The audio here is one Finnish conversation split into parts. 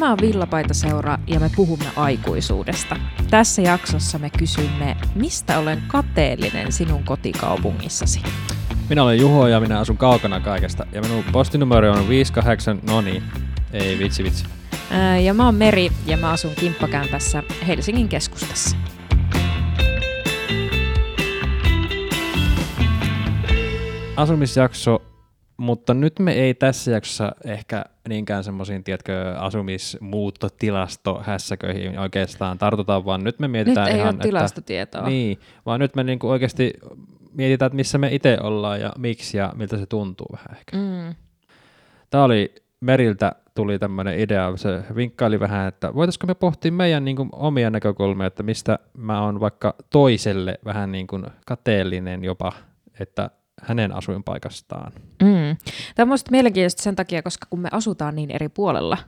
Tämä on Villapaita-seura ja me puhumme aikuisuudesta. Tässä jaksossa me kysymme, mistä olen kateellinen sinun kotikaupungissasi? Minä olen Juho ja minä asun kaukana kaikesta. Ja minun postinumero on 58, no niin, ei vitsi vitsi. Ää, ja mä oon Meri ja mä asun kimppakämpässä Helsingin keskustassa. Asumisjakso, mutta nyt me ei tässä jaksossa ehkä niinkään semmoisiin, tiedätkö, asumismuuttotilasto hässäköihin oikeastaan tartutaan, vaan nyt me mietitään Nyt ei ihan, ole tilastotietoa. Että, niin, vaan nyt me niinku oikeasti mietitään, että missä me itse ollaan ja miksi ja miltä se tuntuu vähän ehkä. Mm. Tämä oli Meriltä tuli tämmöinen idea, se vinkkaili vähän, että voitaisiko me pohtia meidän niin kuin, omia näkökulmia, että mistä mä oon vaikka toiselle vähän niin kuin kateellinen jopa, että hänen asuinpaikastaan. Mm. Tämä on minusta mielenkiintoista sen takia, koska kun me asutaan niin eri puolella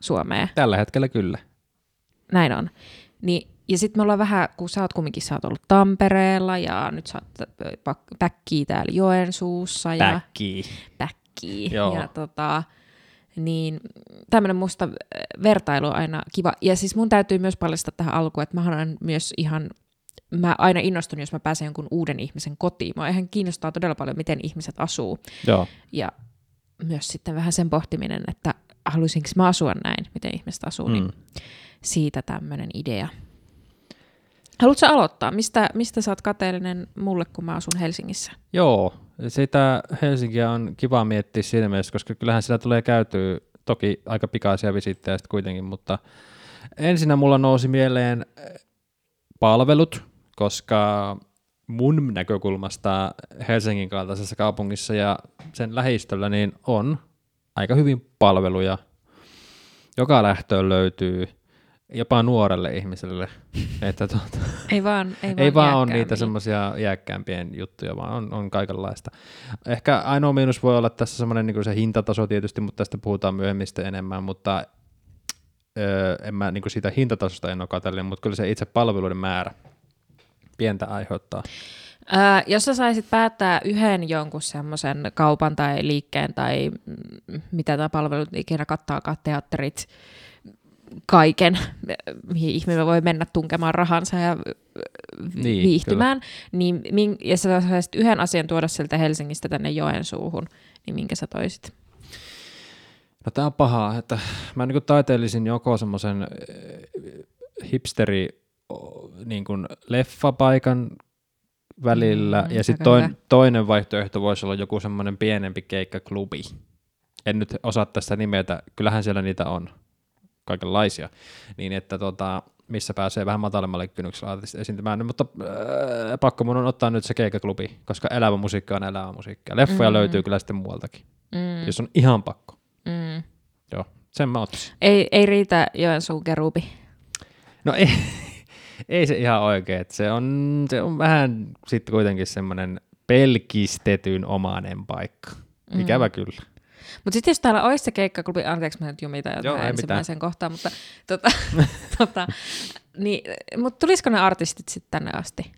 Suomea, Tällä hetkellä kyllä. näin on, niin ja sitten me ollaan vähän, kun sä oot kumminkin, sä oot ollut Tampereella ja nyt sä oot pak- päkkii täällä Joensuussa ja Päkkii. päkkii. Joo. Ja tota, niin tämmöinen musta vertailu on aina kiva. Ja siis mun täytyy myös paljastaa tähän alkuun, että mä olen myös ihan, mä aina innostun, jos mä pääsen jonkun uuden ihmisen kotiin. Mä ihan kiinnostaa todella paljon, miten ihmiset asuu. Joo. Ja myös sitten vähän sen pohtiminen, että haluaisinko mä asua näin, miten ihmiset asuu, mm. niin siitä tämmöinen idea. Haluatko aloittaa? Mistä, mistä sä oot kateellinen mulle, kun mä asun Helsingissä? Joo, sitä Helsinkiä on kiva miettiä siinä mielessä, koska kyllähän siellä tulee käytyä toki aika pikaisia visittejä sitten kuitenkin, mutta ensinnä mulla nousi mieleen eh, palvelut, koska mun näkökulmasta Helsingin kaltaisessa kaupungissa ja sen lähistöllä niin on aika hyvin palveluja. Joka lähtöön löytyy jopa nuorelle ihmiselle. Että tuota, Ei vaan, ei vaan, ei vaan ole niitä semmoisia iäkkäämpien juttuja, vaan on, on kaikenlaista. Ehkä ainoa miinus voi olla tässä semmoinen niin se hintataso tietysti, mutta tästä puhutaan myöhemmin enemmän, mutta öö, en mä niin siitä hintatasosta en ole katsellinen, mutta kyllä se itse palveluiden määrä pientä aiheuttaa. Ää, jos sä saisit päättää yhden jonkun semmoisen kaupan tai liikkeen tai mm, mitä tämä palvelut ikinä kattaa, teatterit, kaiken, mihin ihminen voi mennä tunkemaan rahansa ja Niin, viihtymään, niin, ja sä saisit yhden asian tuoda sieltä Helsingistä tänne Joensuuhun, niin minkä sä toisit? No tää on pahaa, että mä niin taiteellisin joko semmoisen hipsteri o, niin kuin leffapaikan välillä, Mm, ja sitten toin, toinen vaihtoehto voisi olla joku semmoinen pienempi keikkaklubi. En nyt osaa tästä nimetä, kyllähän siellä niitä on kaikenlaisia, niin että tota, missä pääsee vähän matalemmalle kynnyksellä esiintymään, mutta äh, pakko mun on ottaa nyt se keikkaklubi, koska elävä musiikki on elävä musiikkia. Leffoja mm. löytyy kyllä sitten muualtakin, Mm, jos on ihan pakko. mm. Joo, sen mä ottaisin. Ei, ei riitä Joensuun kerubi. No ei, ei se ihan oikein. että Se on, se on vähän sitten kuitenkin semmoinen pelkistetyn omainen paikka. Ikävä mm. kyllä. Mutta sitten jos täällä olisi se keikkaklubi, anteeksi mä nyt jumitan Joo, jotain ei ensimmäiseen kohtaan, mutta tota, tota, niin, mutta tulisiko ne artistit sitten tänne asti?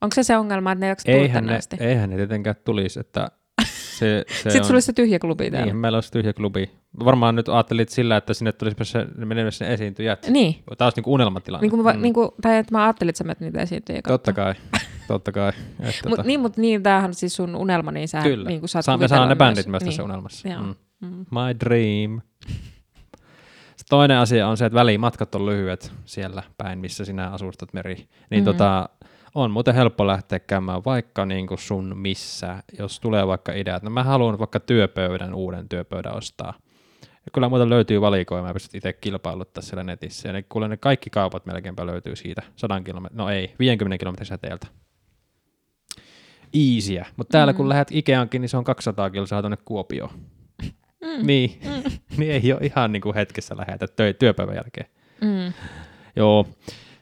Onko se se ongelma, että ne ei jaksa tulla Eihän tänne ne, asti? eihän ne tietenkään tulisi, että se, se Sitten on, sulla olisi se tyhjä klubi täällä. niin, meillä olisi tyhjä klubi. Varmaan nyt ajattelit sillä, että sinne tulisi se, menemään sinne esiintyjät. Niin. Tämä olisi niin unelmatilanne. Niin kuin, mä, Mm. niin kuin, tai että mä ajattelin, että sä menet niitä esiintyjä Totta kai, totta kai. Että Mut, tota, niin, mutta niin, tämähän on siis sun unelma, niin sä Kyllä. niin kuin saat Saa, me saadaan ne bändit myös. niin. tässä unelmassa. Joo. Mm. Mm. My dream. Sitten toinen asia on se, että välimatkat on lyhyet siellä päin, missä sinä asustat meri. Niin Mhm. mm-hmm. tota, on muuten helppo lähteä käymään vaikka niin kuin sun missä, jos tulee vaikka idea, että no mä haluan vaikka työpöydän, uuden työpöydän ostaa. Ja kyllä muuten löytyy valikoima pystyt itse kilpailuttaa siellä netissä. Ja ne, kuule ne kaikki kaupat melkeinpä löytyy siitä 100 kilometrin, no ei, 50 kilometrin säteeltä. Easyä. Mutta täällä Mm. kun lähdet Ikeankin, niin se on 200 kilsaa tuonne Kuopioon. Mm. Niin, niin ei ole ihan niin kuin hetkessä lähetä töi, työpäivän jälkeen. Mm. Joo.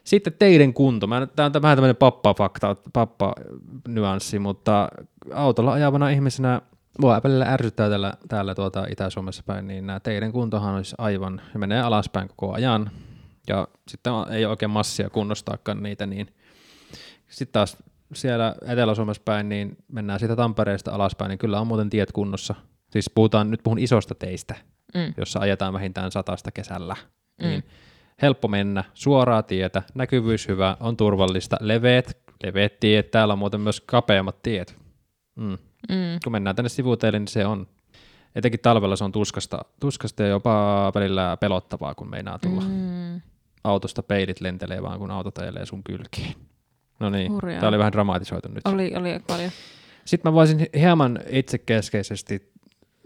Sitten teiden kunto. Tämä on vähän tämmöinen pappa-fakta, pappa-nyanssi, mutta autolla ajavana ihmisenä mua välillä ärsyttää täällä, täällä tuota Itä-Suomessa päin, niin nämä teiden kuntohan olisi aivan, se menee alaspäin koko ajan, ja sitten ei ole oikein massia kunnostaakaan niitä, niin sitten taas siellä Etelä-Suomessa päin, niin mennään siitä Tampereesta alaspäin, niin kyllä on muuten tiet kunnossa. Siis puhutaan, nyt puhun isosta teistä, Mm. jossa ajetaan vähintään satasta kesällä. mm. niin helppo mennä, suoraa tietä, näkyvyys hyvä, on turvallista, leveät, leveät tiet, täällä on muuten myös kapeammat tiet. Mm. Mm. Kun mennään tänne sivuteille, niin se on, etenkin talvella se on tuskasta, tuskasta ja jopa välillä pelottavaa, kun meinaa tulla mm. autosta peilit lentelee vaan, kun auto ajelee sun kylkiin. No niin, tämä oli vähän dramatisoitu nyt. Oli, oli paljon. Sitten mä voisin hieman itsekeskeisesti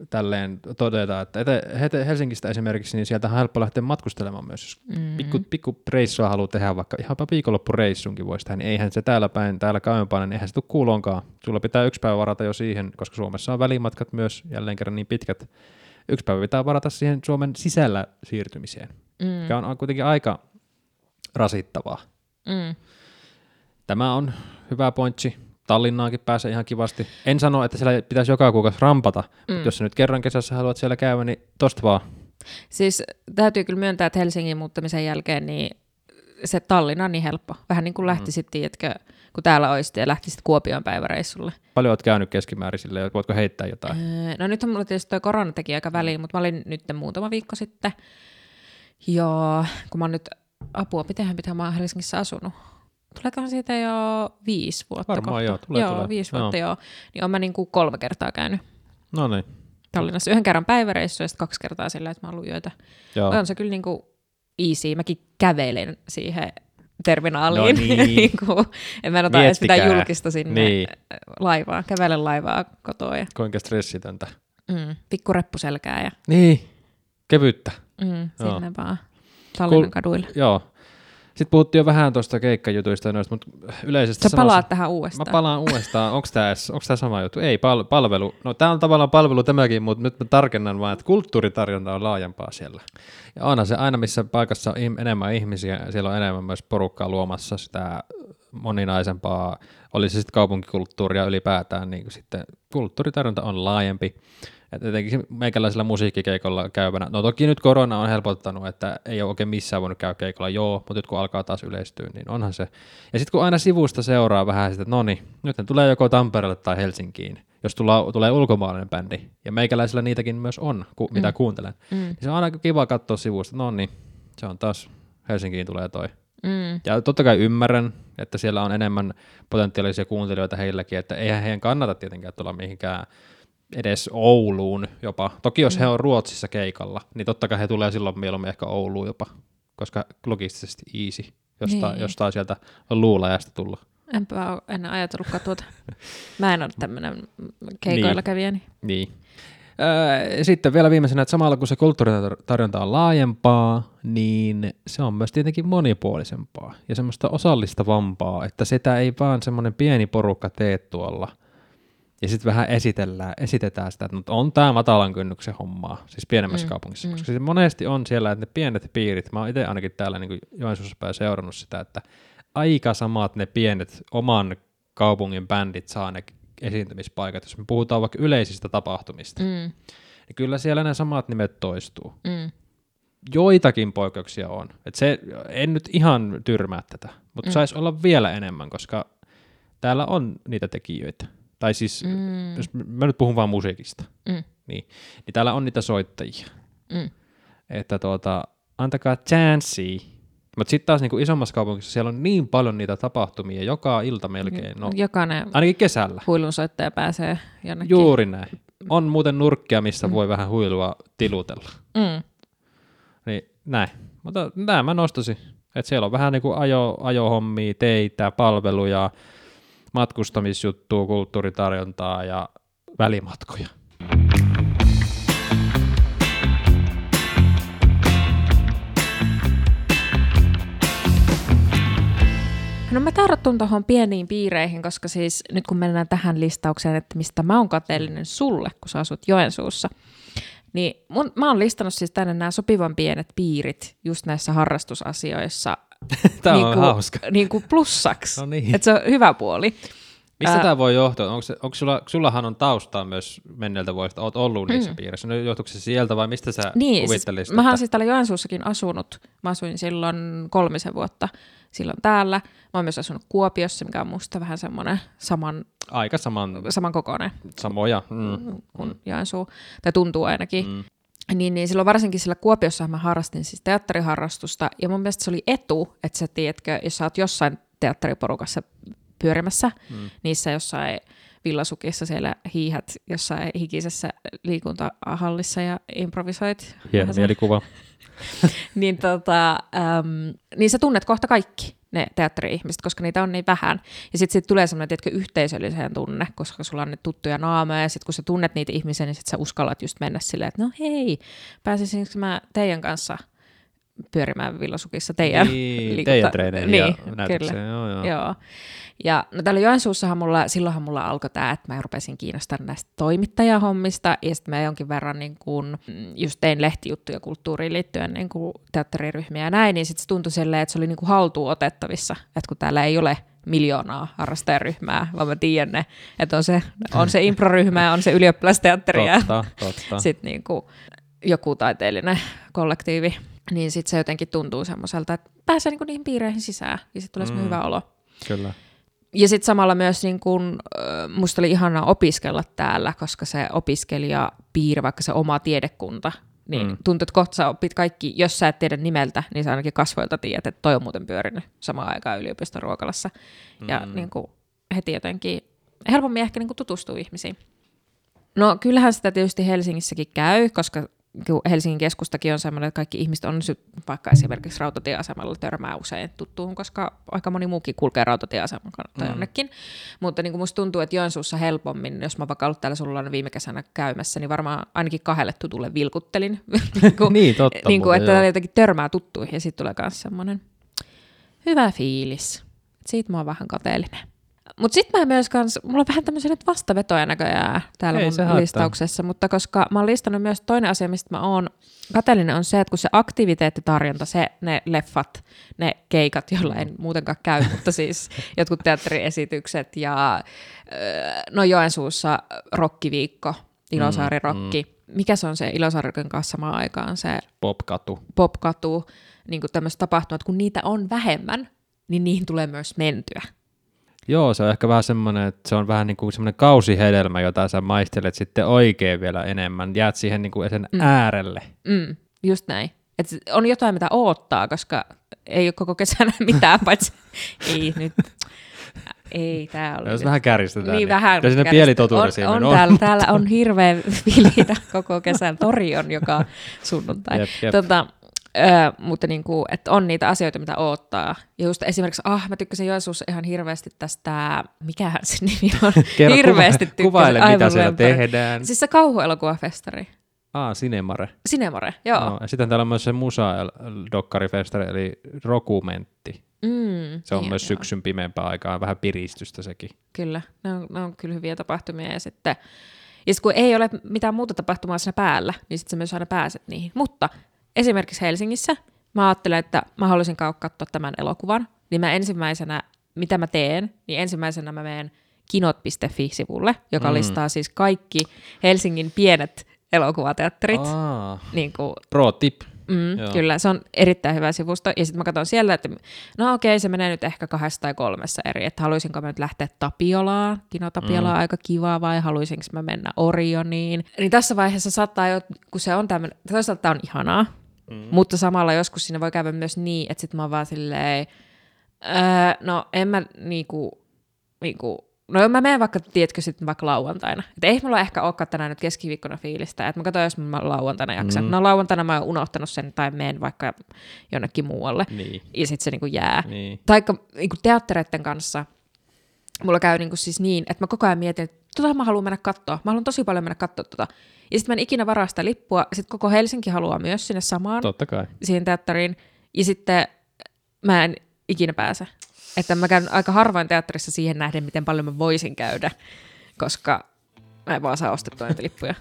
tälleen todeta, että Helsingistä esimerkiksi, niin sieltä on helppo lähteä matkustelemaan myös. Jos mm. pikku, pikku reissua haluaa tehdä, vaikka ihan viikonloppureissunkin voisi tehdä, niin eihän se täällä päin, täällä kauempana, niin eihän se tule kuulonkaan. Sulla pitää yksi päivä varata jo siihen, koska Suomessa on välimatkat myös jälleen kerran niin pitkät. Yksi päivä pitää varata siihen Suomen sisällä siirtymiseen, mm. mikä on, on kuitenkin aika rasittavaa. Mm. Tämä on hyvä pointsi. Tallinnaankin pääsee ihan kivasti. En sano, että siellä pitäisi joka kuukausi rampata, mm. mutta jos sä nyt kerran kesässä haluat siellä käydä, niin tosta vaan. Siis täytyy kyllä myöntää, että Helsingin muuttamisen jälkeen niin se Tallinna on niin helppo. Vähän niin kuin mm. lähtisit, mm. tiedätkö, kun täällä olisit ja lähtisit Kuopion päiväreissulle. Paljon olet käynyt keskimäärin sille, voitko heittää jotain? Öö, no nyt on mulla tietysti tuo korona teki aika väliin, mutta mä olin nyt muutama viikko sitten. Ja kun mä oon nyt, apua, mitenhän pitää mä oon Helsingissä asunut? Tuleekohan siitä jo viisi vuotta Varmaan kohta. joo, tulee, joo tulee. viisi vuotta joo. joo. Niin olen mä niin kuin kolme kertaa käynyt. No niin. Tallinnassa yhden kerran päiväreissu ja sitten kaksi kertaa sillä, että mä oon yötä. Joo. On se kyllä niin kuin easy. Mäkin kävelen siihen terminaaliin. No niin. niin kuin, en mä ota edes mitään julkista sinne niin. laivaan. Kävelen laivaa kotoa. Ja... Kuinka stressitöntä. Mm, pikku reppuselkää. Ja... Niin, kevyttä. Mm, sinne vaan. Tallinnan Kul- kaduille. Joo, sitten puhuttiin jo vähän tuosta keikkajutuista noista, mutta yleisesti Sä palaat sanoisin, tähän uudestaan. Mä palaan uudestaan. Onko tämä onks sama juttu? Ei, pal- palvelu. No tämä on tavallaan palvelu tämäkin, mutta nyt mä tarkennan vaan, että kulttuuritarjonta on laajempaa siellä. Ja onhan se aina, missä paikassa on enemmän ihmisiä, siellä on enemmän myös porukkaa luomassa sitä moninaisempaa, oli se sitten kaupunkikulttuuria ylipäätään, niin sitten kulttuuritarjonta on laajempi. Et etenkin meikäläisellä musiikkikeikolla käyvänä, no toki nyt korona on helpottanut, että ei ole oikein missään voinut käydä keikolla, joo, mutta nyt kun alkaa taas yleistyä, niin onhan se. Ja sitten kun aina sivusta seuraa vähän sitä, että no niin, nyt ne tulee joko Tampereelle tai Helsinkiin, jos tulla, tulee ulkomaalainen bändi, ja meikäläisellä niitäkin myös on, ku, mm. mitä kuuntelen, mm. niin se on aina kiva katsoa sivusta, no niin, se on taas, Helsinkiin tulee toi. Mm. Ja totta kai ymmärrän, että siellä on enemmän potentiaalisia kuuntelijoita heilläkin, että eihän heidän kannata tietenkään tulla mihinkään edes Ouluun jopa. Toki jos mm. he on Ruotsissa keikalla, niin totta kai he tulee silloin mieluummin ehkä Ouluun jopa, koska logistisesti easy, jostain, niin. jostain sieltä luulajasta tulla. Enpä ole ennen ajatellutkaan tuota. Mä en ole tämmöinen keikoilla niin. kävijä. Niin. niin. Sitten vielä viimeisenä, että samalla kun se kulttuuritarjonta on laajempaa, niin se on myös tietenkin monipuolisempaa ja semmoista osallistavampaa, että sitä ei vaan semmoinen pieni porukka tee tuolla – ja sitten vähän esitellään, esitetään sitä, että on tämä matalan kynnyksen hommaa, siis pienemmässä mm, kaupungissa. Mm. Koska se monesti on siellä, että ne pienet piirit, mä oon itse ainakin täällä niin Joensuussa päin seurannut sitä, että aika samat ne pienet oman kaupungin bändit saa ne esiintymispaikat, jos me puhutaan vaikka yleisistä tapahtumista. Mm. Niin kyllä siellä ne samat nimet toistuu. Mm. Joitakin poikkeuksia on. Et se, en nyt ihan tyrmää tätä, mutta mm. saisi olla vielä enemmän, koska täällä on niitä tekijöitä. Tai siis, mm. jos mä nyt puhun vaan musiikista, mm. niin, niin täällä on niitä soittajia. Mm. Että tuota, antakaa chanssi. Mutta sitten taas niinku isommassa kaupungissa siellä on niin paljon niitä tapahtumia joka ilta melkein. No, Jokainen ainakin kesällä. huilunsoittaja pääsee jonnekin. Juuri näin. On muuten nurkkia, missä mm. voi vähän huilua tilutella. Mm. Niin näin. Mutta näin mä nostasin. Että siellä on vähän niin kuin ajo, ajohommia, teitä, palveluja, matkustamisjuttua, kulttuuritarjontaa ja välimatkoja. No mä tartun tuohon pieniin piireihin, koska siis nyt kun mennään tähän listaukseen, että mistä mä oon kateellinen sulle, kun sä asut Joensuussa, niin mun, mä oon listannut siis tänne nämä sopivan pienet piirit just näissä harrastusasioissa Tämä on niinku, hauska. Niinku plussaksi, no niin. että se on hyvä puoli. Mistä Ää... tämä voi johtua? Onko, se, onko sulla, sullahan on taustaa myös menneeltä vuodesta, olet ollut mm. niissä piirissä. No, johtuuko se sieltä vai mistä sä niin, kuvittelisit? Siis, mähän siis täällä Joensuussakin asunut. Mä asuin silloin kolmisen vuotta silloin täällä. Mä oon myös asunut Kuopiossa, mikä on musta vähän semmoinen saman... Aika saman... Saman kokoinen. Samoja. Mm. Kuin Joensuu. Tai tuntuu ainakin. Mm. Niin, niin silloin varsinkin sillä Kuopiossa mä harrastin siis teatteriharrastusta, ja mun mielestä se oli etu, että sä tiedätkö, jos sä oot jossain teatteriporukassa pyörimässä, mm. niissä jossain villasukissa siellä hiihät jossain hikisessä liikuntahallissa ja improvisoit. Hieno mielikuva. niin, tota, äm, niin sä tunnet kohta kaikki ne teatteri-ihmiset, koska niitä on niin vähän. Ja sitten sit tulee semmoinen tietkö yhteisölliseen tunne, koska sulla on ne tuttuja naamoja, ja sitten kun sä tunnet niitä ihmisiä, niin sitten sä uskallat just mennä silleen, että no hei, pääsisinkö mä teidän kanssa pyörimään villasukissa teidän, niin, liikunta... teidän treeneihin niin, ja kyllä. Joo, joo. joo. Ja no täällä Joensuussahan mulla, silloinhan mulla alkoi tämä, että mä rupesin kiinnostamaan näistä toimittajahommista, ja sitten mä jonkin verran niin kun, just tein lehtijuttuja kulttuuriin liittyen niin teatteriryhmiä ja näin, niin sitten se tuntui silleen, että se oli niin haltuun otettavissa, että kun täällä ei ole miljoonaa harrastajaryhmää, vaan mä tiedän ne, että on se, on se improryhmä ja on se ylioppilasteatteri ja sitten niin kuin joku taiteellinen kollektiivi, niin sitten se jotenkin tuntuu semmoiselta, että pääsee niin kuin niihin piireihin sisään ja sitten tulee mm. hyvä olo. Kyllä ja sitten samalla myös niin kun, musta oli ihanaa opiskella täällä, koska se opiskelijapiiri, vaikka se oma tiedekunta, niin mm. tuntuu, että kohta sä opit kaikki, jos sä et tiedä nimeltä, niin sä ainakin kasvoilta tiedät, että toi on muuten pyörinyt samaan aikaan yliopiston ruokalassa. Mm. Ja niin kuin, heti jotenkin helpommin ehkä niin tutustuu ihmisiin. No kyllähän sitä tietysti Helsingissäkin käy, koska Helsingin keskustakin on sellainen, että kaikki ihmiset on vaikka esimerkiksi rautatieasemalla törmää usein tuttuun, koska aika moni muukin kulkee rautatieaseman kautta mm. jonnekin. Mutta niin kuin musta tuntuu, että Joensuussa helpommin, jos mä vaikka ollut täällä sulla viime kesänä käymässä, niin varmaan ainakin kahdelle tutulle vilkuttelin. niin, kuin, niin, totta. Niin kuin, että joo. jotenkin törmää tuttuihin ja sitten tulee myös semmoinen hyvä fiilis. Siitä mä oon vähän kateellinen. Mutta sitten mä myös kans, mulla on vähän tämmöisiä nyt vastavetoja näköjään täällä Ei, mun listauksessa, mutta koska mä oon listannut myös toinen asia, mistä mä oon kateellinen on se, että kun se aktiviteettitarjonta, se, ne leffat, ne keikat, joilla en muutenkaan käy, mutta siis jotkut teatteriesitykset ja no Joensuussa rokkiviikko, Ilosaari mm, rokki. Mm. Mikä se on se Ilosaarirokin kanssa samaan aikaan? Se Popkatu. Popkatu, niin tämmöiset tapahtumat, kun niitä on vähemmän, niin niihin tulee myös mentyä. Joo, se on ehkä vähän semmoinen, että se on vähän niin kuin semmoinen kausihedelmä, jota sä maistelet sitten oikein vielä enemmän. Jäät siihen niin kuin sen mm. äärelle. Mm, just näin. Et on jotain, mitä oottaa, koska ei ole koko kesänä mitään, paitsi ei nyt. Ei, tää oli Jos vähän kärjistetään. Niin, niin. vähän Kyllä siinä pieni totuus on, on, on. Täällä, täällä on hirveä vilitä koko kesän. Tori on joka sunnuntai. Jep, jep. Tota, Öö, mutta niin kuin, että on niitä asioita, mitä odottaa. Ja just esimerkiksi, ah, mä tykkäsin Joensuussa ihan hirveästi tästä, mikähän se nimi on? Kerro, hirveästi kuva, kuvaile, mitä siellä lempari. tehdään. Siis se kauhuelokuvafestari. Ah, Sinemare. Sinemare, joo. No, ja sitten täällä on myös se musa-dokkarifestari, eli Rokumentti. Mm, se on niin, myös syksyn pimeämpää aikaa, vähän piristystä sekin. Kyllä, ne on, ne on kyllä hyviä tapahtumia. Ja sitten ja sit kun ei ole mitään muuta tapahtumaa siinä päällä, niin sitten sä myös aina pääset niihin. Mutta esimerkiksi Helsingissä mä ajattelen, että mä haluaisin katsoa tämän elokuvan, niin mä ensimmäisenä, mitä mä teen, niin ensimmäisenä mä menen kinot.fi-sivulle, joka mm. listaa siis kaikki Helsingin pienet elokuvateatterit. Aa, niin kuin, pro tip. Mm, kyllä, se on erittäin hyvä sivusto. Ja sitten mä katson siellä, että no okei, se menee nyt ehkä kahdessa tai kolmessa eri, että haluaisinko mä nyt lähteä Tapiolaan, Kino Tapiola mm. aika kiva, vai haluaisinko mä mennä Orioniin. Niin tässä vaiheessa saattaa jo, kun se on tämmöinen, toisaalta tämä on ihanaa, Mm. Mutta samalla joskus siinä voi käydä myös niin, että sit mä oon vaan silleen, öö, no en mä niinku, niinku No mä menen vaikka, tiedätkö, sitten vaikka lauantaina. Et ei mulla ehkä olekaan tänään nyt keskiviikkona fiilistä, että mä katson, jos mä lauantaina jaksan. Mm. No lauantaina mä oon unohtanut sen tai menen vaikka jonnekin muualle. Niin. Ja sitten se niinku jää. Niin. Taikka niinku teattereiden kanssa mulla käy niinku siis niin, että mä koko ajan mietin, että tota mä haluan mennä katsoa. Mä haluan tosi paljon mennä katsoa tota. Ja sitten mä en ikinä varaa sitä lippua. Sitten koko Helsinki haluaa myös sinne samaan. Totta kai. Siihen teatteriin. Ja sitten mä en ikinä pääse. Että mä käyn aika harvoin teatterissa siihen nähden, miten paljon mä voisin käydä, koska mä en vaan saa ostettua näitä lippuja.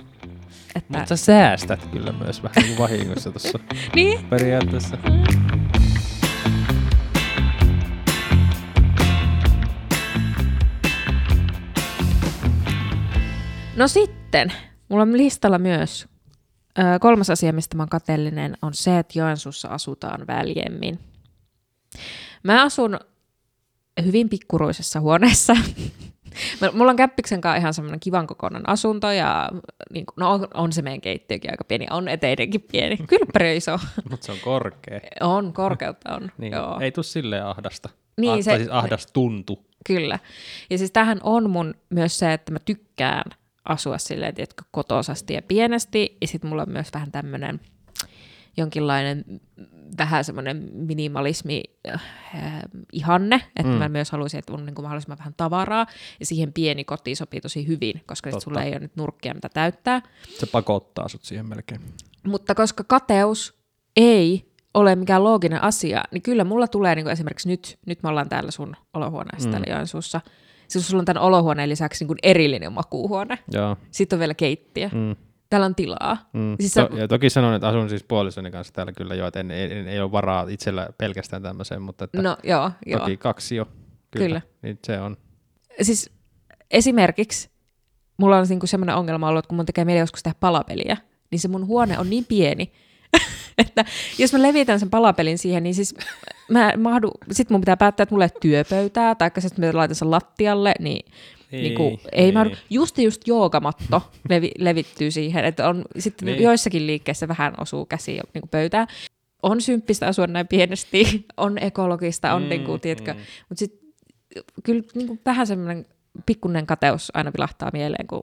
Että... Mutta sä säästät kyllä myös vähän niin vahingossa tuossa niin? periaatteessa. No sitten, mulla on listalla myös ö, kolmas asia, mistä mä oon kateellinen, on se, että Joensuussa asutaan väljemmin. Mä asun hyvin pikkuruisessa huoneessa. Mulla on käppiksen kanssa ihan semmoinen kivan kokoinen asunto ja niin kuin, no on, on, se meidän keittiökin aika pieni, on eteinenkin pieni. Kylppäri iso. Mutta se on korkea. On, korkeutta on. Niin, Joo. ei tuu silleen ahdasta. Niin, ah, se- siis ahdas tuntu. Kyllä. Ja siis tähän on mun myös se, että mä tykkään asua silleen, tiedätkö, kotosasti ja pienesti. Ja sitten mulla on myös vähän tämmöinen jonkinlainen vähän semmoinen minimalismi äh, ihanne, että Mm. mä myös haluaisin, että on niin kuin mahdollisimman vähän tavaraa, ja siihen pieni koti sopii tosi hyvin, koska sit sulla ei ole nyt nurkkia, mitä täyttää. Se pakottaa sut siihen melkein. Mutta koska kateus ei ole mikään looginen asia, niin kyllä mulla tulee niin kuin esimerkiksi nyt, nyt me ollaan täällä sun olohuoneessa mm. täällä Joensuussa, siis sulla on tämän olohuoneen lisäksi niin kuin erillinen makuuhuone, Joo. sitten on vielä keittiö, Mm. täällä on tilaa. Mm. Siis to- se- ja toki sanon, että asun siis puolisoni kanssa täällä kyllä jo, että en, ei, ei, ei ole varaa itsellä pelkästään tämmöiseen, mutta että No joo, joo. toki kaksi jo. Kyllä. Kyllä. Niin se on. Siis esimerkiksi mulla on niin semmoinen ongelma ollut, että kun mun tekee mieli joskus tehdä palapeliä, niin se mun huone on niin pieni, että jos mä levitän sen palapelin siihen, niin siis mä mahdu, sit mun pitää päättää, että ole työpöytää, tai sitten mä laitan sen lattialle, niin Ei, niin kuin, ei ei. mahdu. Just just joogamatto levi, levittyy siihen, että on sitten Niin. niin. joissakin liikkeissä vähän osuu käsi niin kuin pöytään. On symppistä asua näin pienesti, on ekologista, on mm, niin kuin, tiedätkö, mm. mutta sitten kyllä niin kuin vähän semmoinen pikkuinen kateus aina vilahtaa mieleen, kun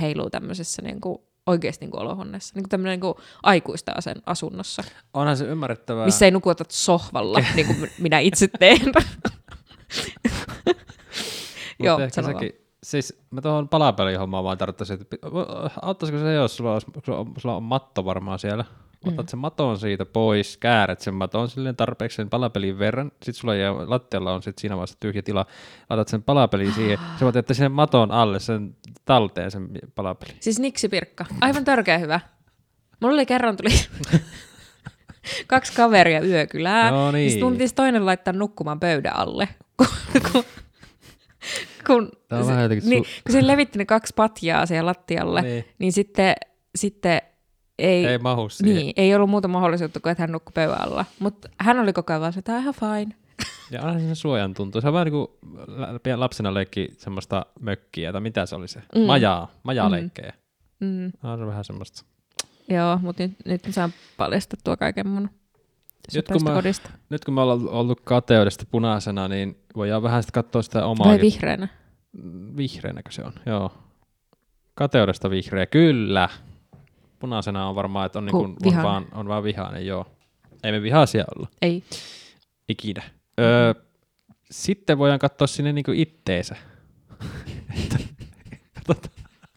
heiluu tämmöisessä niin kuin, oikeasti niin olohuoneessa, niin kuin tämmöinen niin aikuista asen asunnossa, Onhan se ymmärrettävää. missä ei nukuta sohvalla, niin kuin minä itse teen. Joo, ehkä sekin, siis mä tuohon palapelihommaan vaan tarvittaisin, että auttaisiko se, jos sulla, on, sulla on matto varmaan siellä, otat Mm. sen maton siitä pois, käärät sen maton silleen tarpeeksi sen palapelin verran, sit sulla jää, lattialla on sit siinä vaiheessa tyhjä tila, laitat sen palapelin siihen, sä voit jättää sinne maton alle sen talteen sen palapelin. Siis Niksi Pirkka, aivan törkeä hyvä. Mulla oli kerran tuli kaksi kaveria yökylää. No niin. Sitten mun pitäisi toinen laittaa nukkumaan pöydän alle. kun, kun, vähän jotenkin niin, su- kun se levitti ne kaksi patjaa siihen lattialle, niin, Niin. niin sitten, sitten ei, Ei mahu siihen. niin, ei ollut muuta mahdollisuutta kuin, että hän nukkui pöydän alla. Mutta hän oli koko ajan vaan se, että "Tää on ihan fine. Ja onhan se suojan tuntuu. Se on vähän niin kuin lapsena leikki semmoista mökkiä, tai mitä se oli se? Mm. Majaa, majaleikkejä. Mm, On se vähän semmoista. joo, mutta nyt, nyt mä saan paljastettua kaiken mun Nyt kun mä- kodista. Nyt kun me ollaan ollut kateudesta punaisena, niin voidaan vähän sitten katsoa sitä omaa Vai vihreänä? vihreänäkö se on, joo. Kateudesta vihreä, kyllä. Punaisena on varmaan, että on, niin Ku- kuin, on, vaan, on vaan vihainen, joo. Ei me vihaisia olla, Ei. ikinä. Öö, sitten voidaan katsoa sinne niin itteensä.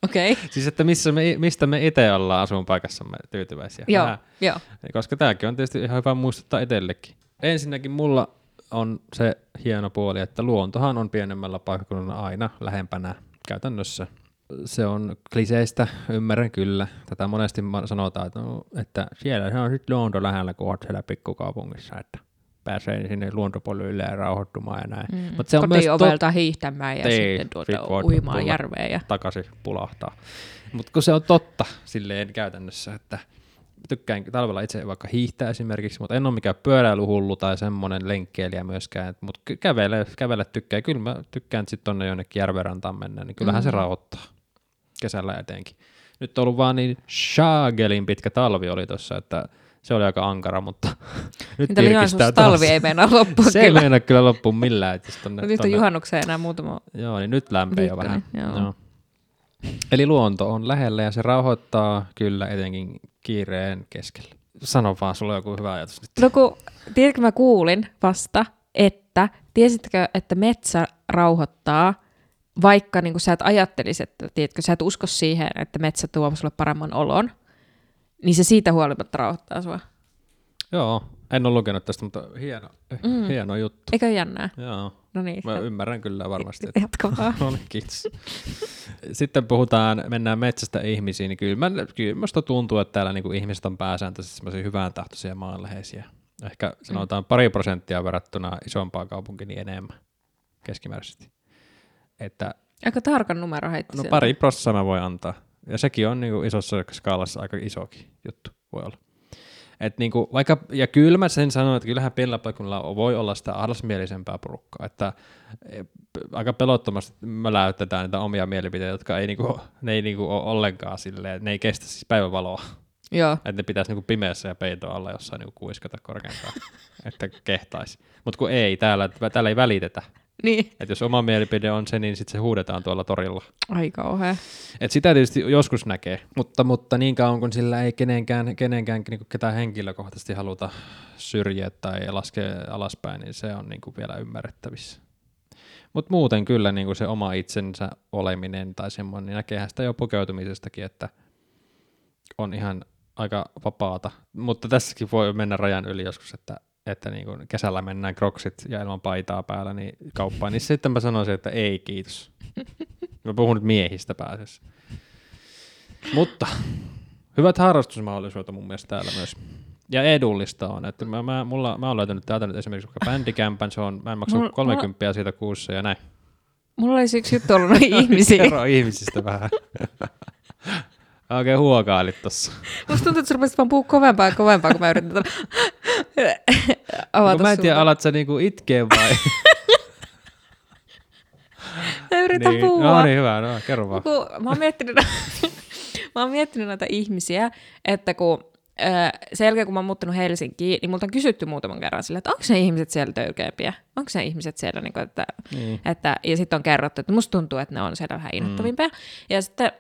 Okei. Okay. Siis, että missä me, mistä me itse ollaan asuinpaikassamme tyytyväisiä. Joo, joo. Koska tämäkin on tietysti ihan hyvä muistuttaa itsellekin. Ensinnäkin mulla on se hieno puoli, että luontohan on pienemmällä paikkakunnalla aina lähempänä käytännössä. Se on kliseistä, ymmärrän kyllä. Tätä monesti sanotaan, että, no, että siellä se on sitten luonto lähellä, kun olet siellä pikkukaupungissa, että pääsee sinne luontopoluille ja rauhoittumaan ja näin. Mm. Mut se on myös Kotiovelta hiihtämään ja Ei, sitten tuota sit uimaan järveen. Ja... takaisin pulahtaa. Mutta kun se on totta silleen käytännössä, että tykkään talvella itse vaikka hiihtää esimerkiksi, mutta en ole mikään pyöräilyhullu tai semmoinen lenkkeilijä myöskään, mutta kävele, kävele tykkää. Kyllä mä tykkään sitten tonne jonnekin järvenrantaan mennä, niin kyllähän mm. se rauhoittaa kesällä etenkin. Nyt on ollut vaan niin shaagelin pitkä talvi oli tuossa, että se oli aika ankara, mutta nyt Niitä virkistää taas. talvi ei meinaa loppua Se ei kyllä. meinaa kyllä loppuun millään. Että jos tonne, Nyt on juhannukseen enää muutama Joo, niin nyt lämpee jo vähän. Joo. Joo. Eli luonto on lähellä ja se rauhoittaa kyllä etenkin kiireen keskellä. Sano vaan, sulla on joku hyvä ajatus nyt. No kun, tiedätkö mä kuulin vasta, että tiesitkö, että metsä rauhoittaa, vaikka niin sä et ajattelisi, että tiedätkö, sä et usko siihen, että metsä tuo sulle paremman olon, niin se siitä huolimatta rauhoittaa sua. Joo, en ole lukenut tästä, mutta hieno, mm. Mm. hieno juttu. Eikö jännää? Joo, No niin. mä ymmärrän kyllä varmasti. Että... Jatka vaan. No niin, kiitos. Sitten puhutaan, mennään metsästä ihmisiin, niin kyllä, mä, kyllä musta tuntuu, että täällä niin ihmiset on pääsääntöisesti semmoisia hyvän tahtoisia maanläheisiä. Ehkä sanotaan pari prosenttia verrattuna isompaan kaupunkiin niin enemmän keskimääräisesti. Että Aika tarkan numero heitti No sieltä. pari prossaa mä voin antaa. Ja sekin on niin isossa skaalassa aika isokin juttu voi olla. Et niinku, vaikka, ja kyllä mä sen sanon, että kyllähän pienellä paikkunnalla voi olla sitä ahdasmielisempää porukkaa, että e, aika pelottomasti möläytetään niitä omia mielipiteitä, jotka ei, niinku, ne ei niinku ole ollenkaan silleen, ne ei kestä siis päivävaloa. Joo. Että ne pitäisi niinku pimeässä ja peitoa alla jossain niinku kuiskata korkeintaan, että kehtaisi. Mutta kun ei, täällä, täällä ei välitetä. Niin. Et jos oma mielipide on se, niin sitten se huudetaan tuolla torilla. Ai kauhea. Et sitä tietysti joskus näkee, mutta, mutta niin kauan kun sillä ei kenenkään, kenenkään niin ketään henkilökohtaisesti haluta syrjiä tai laskea alaspäin, niin se on niin kuin vielä ymmärrettävissä. Mutta muuten kyllä niin kuin se oma itsensä oleminen tai semmoinen, niin näkeehän sitä jo pukeutumisestakin, että on ihan aika vapaata. Mutta tässäkin voi mennä rajan yli joskus, että että niin kun kesällä mennään kroksit ja ilman paitaa päällä niin kauppaan, niin sitten mä sanoisin, että ei kiitos. Mä puhun nyt miehistä pääsessä. Mutta hyvät harrastusmahdollisuudet mun mielestä täällä myös. Ja edullista on, että mä, mä, mulla, mä oon löytänyt täältä nyt esimerkiksi vaikka bändikämpän, se on, mä en maksa Mulla- 30 siitä kuussa ja näin. Mulla oli yksi juttu ollut noin ihmisiä. Kerro ihmisistä vähän. Oikein huokailit tossa. Musta tuntuu, että sä rupesit vaan puhua kovempaa ja kovempaa, kun mä yritän tätä avata Kun mä en tiedä, alat sä niinku itkeä vai? Mä yritän niin. puhua. No niin, hyvä, no kerro vaan. kun mä oon miettinyt, mä oon miettinyt näitä ihmisiä, että kun sen jälkeen, kun mä oon muuttanut Helsinkiin, niin multa on kysytty muutaman kerran sille, että onko ne ihmiset siellä töykeämpiä? Onko ne ihmiset siellä, niin kuin, että, Niin. että, ja sitten on kerrottu, että musta tuntuu, että ne on siellä vähän innoittavimpia. Mm. Ja sitten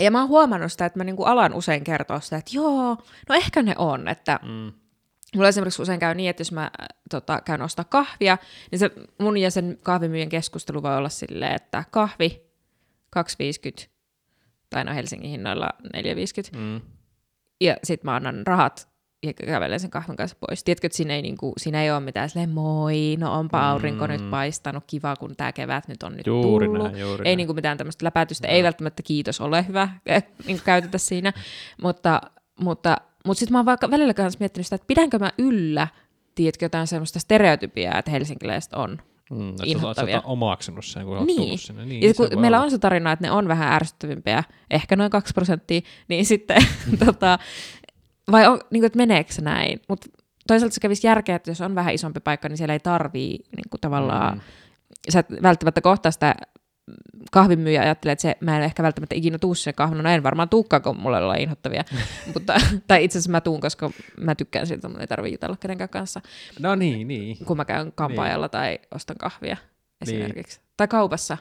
ja mä oon huomannut sitä, että mä niinku alan usein kertoa sitä, että joo, no ehkä ne on, että Mm. Mulla esimerkiksi usein käy niin, että jos mä äh, tota, käyn ostaa kahvia, niin se mun ja sen kahvimyyjän keskustelu voi olla silleen, että kahvi 2,50 tai no Helsingin hinnoilla 4,50 Mm. ja sit mä annan rahat ja kävelen sen kahvin kanssa pois. Tiedätkö, että siinä ei, niinku, siinä ei ole mitään silleen, moi, no onpa aurinko Mm. nyt paistanut, kiva kun tämä kevät nyt on nyt Juuri tullut. näin, juuri ei näin. niinku mitään tämmöistä läpätystä, ei välttämättä kiitos ole hyvä niinku käytetä siinä, mutta, mutta, mutta sitten mä oon vaikka välillä kanssa miettinyt sitä, että pidänkö mä yllä, tiedätkö, jotain semmoista stereotypiaa, että helsinkiläiset on. Mm, sä, sä inhottavia. oot omaksunut sen, kun Niin. sinne. Niin, Ja kun meillä olla. on se tarina, että ne on vähän ärsyttävimpiä, ehkä noin 2 prosenttia, niin sitten, tota, vai on, niin kuin, että meneekö se näin? Mutta toisaalta se kävisi järkeä, että jos on vähän isompi paikka, niin siellä ei tarvii niin kuin tavallaan, Mm. sä et välttämättä kohtaa sitä kahvimyyjä ajattelee, että se, mä en ehkä välttämättä ikinä tuu sinne kahvin, no en varmaan tuukkaan, kun mulla ollaan inhottavia, mutta, tai itse asiassa mä tuun, koska mä tykkään siltä, mun ei tarvitse jutella kenenkään kanssa, No niin, niin. kun mä käyn kampaajalla tai ostan kahvia Niin. esimerkiksi. Tai kaupassa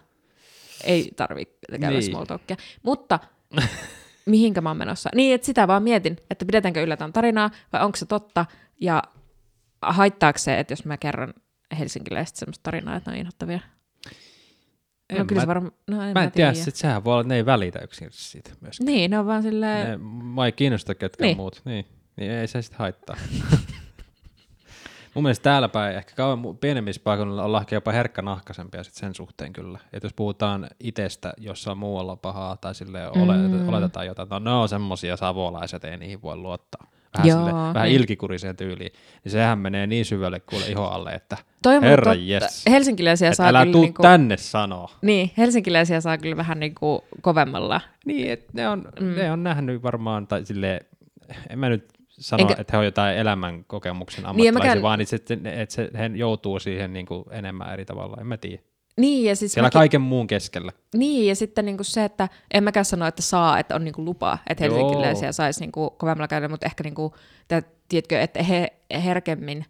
ei tarvitse käydä Niin. small talkia. Mutta mihinkä mä oon menossa? Niin, että sitä vaan mietin, että pidetäänkö yllätään tarinaa vai onko se totta ja haittaako se, että jos mä kerron helsinkiläiset semmoista tarinaa, että ne on inhottavia? En no kyllä mä- se varmaan, no en Mä en tiedä, tiedä. sit sehän voi olla, että ne ei välitä yksinkertaisesti siitä myöskään. Niin, ne on vaan silleen, Ne, mua ei kiinnosta ketkään Niin. muut. Niin. niin ei se sitten haittaa. Mun mielestä täällä päin ehkä kauan pienemmissä paikoilla ollaan ehkä jopa herkkänahkaisempia sit sen suhteen kyllä. Et jos puhutaan itsestä jossain muualla pahaa tai sille ole, Mm. oletetaan jotain, no ne on semmosia savolaiset, ei niihin voi luottaa. Vähän, Joo, sille, vähän niin. ilkikuriseen tyyliin. Niin sehän menee niin syvälle kuule iho alle, että toi herra jes. Helsinkiläisiä et saa älä kyllä tuu niinku, tänne sanoo. niin, helsinkiläisiä saa kyllä vähän niinku kovemmalla. Niin, että ne on, mm. ne on nähnyt varmaan, tai silleen, en mä nyt sano, Enkä- että he on jotain elämän kokemuksen Niin, ammattilaisia, mäkään- vaan niin sitten, että se, he joutuu siihen niin kuin enemmän eri tavalla, en mä tiedä. Niin, ja siis Siellä mäkin- kaiken muun keskellä. Niin, ja sitten niinku se, että en mäkään sano, että saa, että on niinku lupa, että helsinkiläisiä saisi niinku kovemmalla käydä, mutta ehkä niinku, tää, tiedätkö, että he herkemmin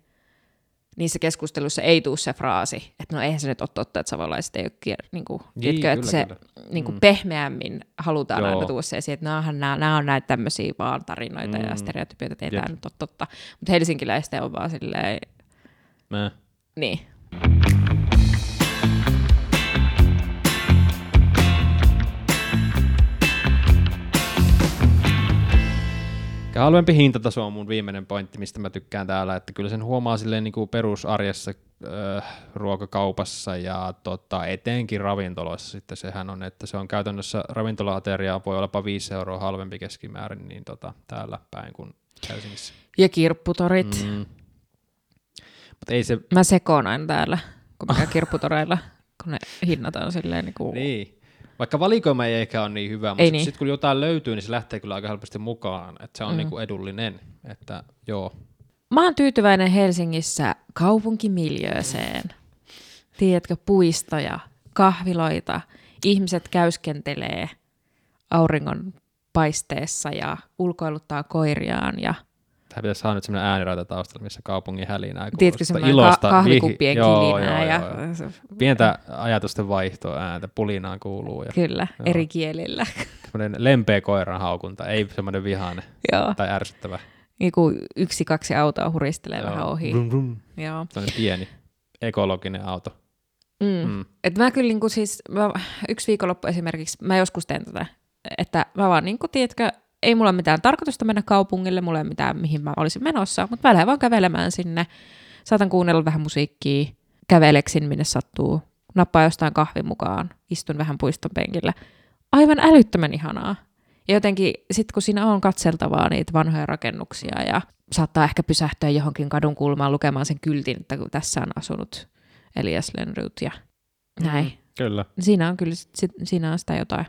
niissä keskusteluissa ei tule se fraasi, että no eihän se nyt ole totta, että savolaiset ei ole kier, Niin, tiedätkö, että kyllä, se kyllä. niinku Mm. pehmeämmin halutaan Joo. aina tuoda se esiin, että näähän nämä, nämä on näitä tämmöisiä vaan tarinoita mm. ja Mm. stereotypioita, että ei Jep. tämä nyt ole totta. Mutta helsinkiläisten on vaan silleen, Mä. niin. Ehkä halvempi hintataso on mun viimeinen pointti, mistä mä tykkään täällä, että kyllä sen huomaa silleen niin kuin perusarjessa äh, ruokakaupassa ja tota, etenkin ravintoloissa sitten sehän on, että se on käytännössä ravintolaateriaa voi olla jopa 5 euroa halvempi keskimäärin niin tota, täällä päin kuin Helsingissä. Ja kirpputorit. Mm. Mutta ei se, Mä sekoon aina täällä, kun mä käyn kirpputoreilla, kun ne hinnat on silleen niin kuin... niin. Vaikka valikoima ei ehkä ole niin hyvä, mutta sitten niin. sit kun jotain löytyy, niin se lähtee kyllä aika helposti mukaan, että se on Mm. mm. niinku edullinen. Että joo, Mä oon tyytyväinen Helsingissä kaupunkimiljööseen. Tiedätkö, puistoja, kahviloita, ihmiset käyskentelee auringon paisteessa ja ulkoiluttaa koiriaan ja Tämä pitäisi saada nyt sellainen ääniraita taustalla, missä kaupungin hälinää tiedätkö semmoinen Ilosta, ka- kahvikuppien joo, kilinää joo, ja joo, joo. Pientä ajatusten vaihtoa ääntä, pulinaan kuuluu ja kyllä, Joo. eri kielillä. semmoinen lempeä koiran haukunta, ei semmoinen vihainen Joo, tai ärsyttävä. joku yksi, kaksi autoa huristelee vähän ohi. Vrum, vrum. Joo. Sellainen pieni ekologinen auto. Mm. Mm. Et mä kyllä niinku siis, mä, yksi viikonloppu esimerkiksi, mä joskus teen tätä, että mä vaan niinku, tiedätkö, ei mulla ole mitään tarkoitusta mennä kaupungille, mulla ei ole mitään, mihin mä olisin menossa, mutta mä lähden vaan kävelemään sinne. Saatan kuunnella vähän musiikkia, käveleksin minne sattuu, nappaa jostain kahvin mukaan, istun vähän puiston penkillä. Aivan älyttömän ihanaa. Ja jotenkin sit kun siinä on katseltavaa niitä vanhoja rakennuksia ja saattaa ehkä pysähtyä johonkin kadun kulmaan lukemaan sen kyltin, että kun tässä on asunut Elias Lönnrot ja näin. Mm, kyllä. Siinä on kyllä sit, sit, siinä on sitä jotain.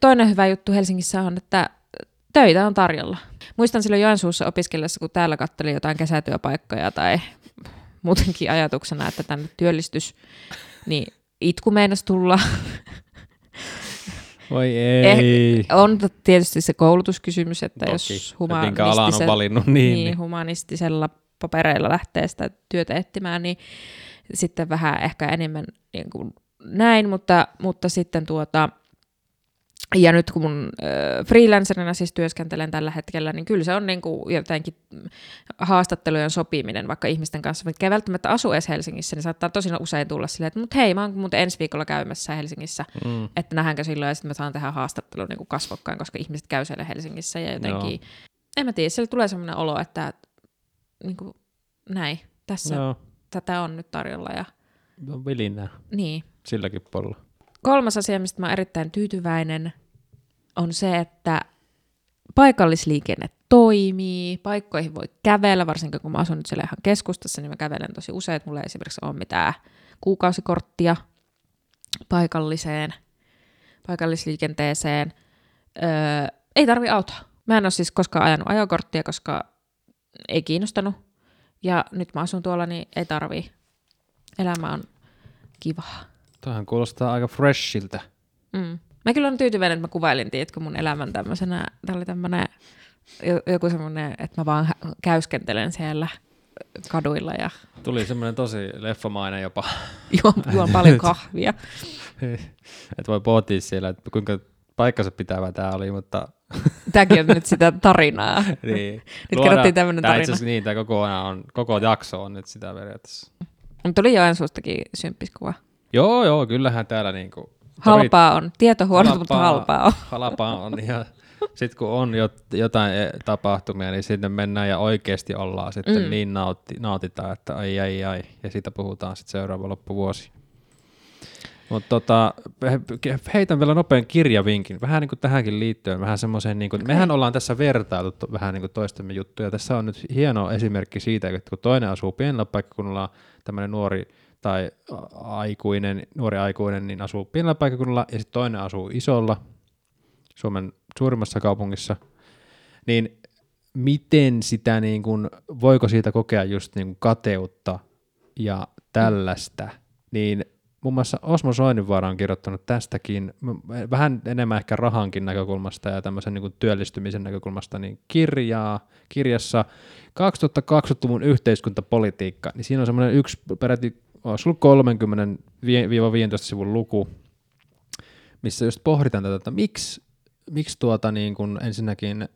Toinen hyvä juttu Helsingissä on, että töitä on tarjolla. Muistan silloin Joensuussa opiskellessa, kun täällä kattelin jotain kesätyöpaikkoja tai muutenkin ajatuksena, että tänne työllistys, niin itku meinas tulla. Voi ei. On tietysti se koulutuskysymys, että Toki. jos alan on humanistisella, valinnut, niin, niin, niin. niin humanistisella papereilla lähtee sitä työtä etsimään, niin sitten vähän ehkä enemmän niin kuin näin, mutta, mutta sitten tuota, ja nyt kun mun äh, freelancerina siis työskentelen tällä hetkellä, niin kyllä se on niin kuin jotenkin haastattelujen sopiminen vaikka ihmisten kanssa, mitkä ei välttämättä asu edes Helsingissä, niin saattaa tosi usein tulla silleen, että mut hei, mä oon muuten ensi viikolla käymässä Helsingissä, Mm. että nähdäänkö silloin, ja sitten mä saan tehdä haastattelun niin kuin kasvokkain, koska ihmiset käy siellä Helsingissä, ja jotenkin, en mä tiedä, siellä tulee semmoinen olo, että niin kuin, näin, tässä Joo, tätä on nyt tarjolla, ja on vilinää niin. silläkin puolella. Kolmas asia, mistä mä oon erittäin tyytyväinen, on se, että paikallisliikenne toimii, paikkoihin voi kävellä, varsinkin kun mä asun nyt siellä ihan keskustassa, niin mä kävelen tosi usein, että mulla ei esimerkiksi ole mitään kuukausikorttia paikalliseen, paikallisliikenteeseen. Öö, ei tarvi autoa. Mä en ole siis koskaan ajanut ajokorttia, koska ei kiinnostanut. Ja nyt mä asun tuolla, niin ei tarvii. Elämä on kivaa. Tämähän kuulostaa aika freshiltä. Mm. Mä kyllä olen tyytyväinen, että mä kuvailin, tiedätkö, mun elämän tämmöisenä, tää oli tämmönen, jo- joku semmoinen, että mä vaan käyskentelen siellä kaduilla ja Tuli semmoinen tosi leffamainen jopa. juon, juon paljon kahvia. että voi pohtia siellä, että kuinka paikkansa pitävä tämä oli, mutta Tämäkin on nyt sitä tarinaa. niin. Nyt kerrottiin tämmönen tää tarina. Itse niin, tämä koko, on, koko jakso on nyt sitä periaatteessa. Tuli Joensuustakin symppiskuva. Joo, joo, kyllähän täällä niinku... Halpaa on. Tietohuolto, mutta halpaa on. Halpaa on. Ja sitten kun on jot, jotain e- tapahtumia, niin sinne mennään ja oikeasti ollaan sitten Mm. niin nautti, nautitaan, että ai ai ai. Ja siitä puhutaan sitten seuraava loppuvuosi. Mutta tota, he- heitän vielä nopean kirjavinkin, vähän niin kuin tähänkin liittyen, vähän semmoiseen, niin kuin, Okei. mehän ollaan tässä vertailtu vähän niin kuin toistemme juttuja. Tässä on nyt hieno esimerkki siitä, että kun toinen asuu pienellä paikkakunnalla, tämmöinen nuori tai aikuinen, nuori aikuinen, niin asuu pienellä paikkakunnalla, ja sitten toinen asuu isolla, Suomen suurimmassa kaupungissa, niin miten sitä, niin kuin, voiko siitä kokea just niin kateutta ja tällaista, niin muun muassa Osmo Soininvaara on kirjoittanut tästäkin, vähän enemmän ehkä rahankin näkökulmasta ja tämmöisen niin kuin työllistymisen näkökulmasta, niin kirjaa, kirjassa 2020-luvun yhteiskuntapolitiikka, niin siinä on semmoinen yksi peräti, olisi ollut 30-15 sivun luku, missä just pohditaan tätä, että miksi, miksi tuota niin kun ensinnäkin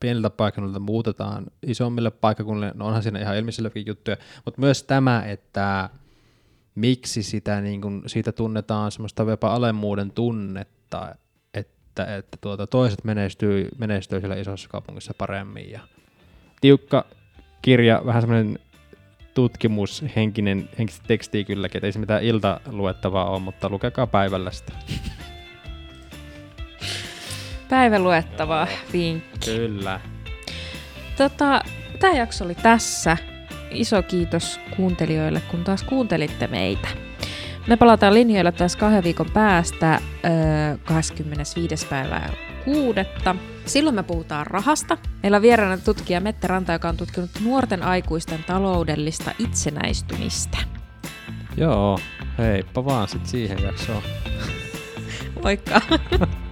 pieniltä paikkakunnilta muutetaan isommille paikkakunnille, no onhan siinä ihan ilmiselviäkin juttuja, mutta myös tämä, että miksi sitä niin kun, siitä tunnetaan semmoista jopa alemmuuden tunnetta, että, että tuota, toiset menestyy, menestyy siellä isossa kaupungissa paremmin ja tiukka kirja, vähän semmoinen tutkimushenkinen henkistä tekstiä kylläkin, että ei se mitään iltaluettavaa ole, mutta lukekaa päivällä sitä. Päiväluettavaa vinkki. Kyllä. Tota, tämä jakso oli tässä. Iso kiitos kuuntelijoille, kun taas kuuntelitte meitä. Me palataan linjoilla taas kahden viikon päästä, öö, 25. päivää kuudetta. Silloin me puhutaan rahasta. Meillä on vieraana tutkija Mette Ranta, joka on tutkinut nuorten aikuisten taloudellista itsenäistymistä. Joo, heippa vaan sit siihen jaksoon. Moikka!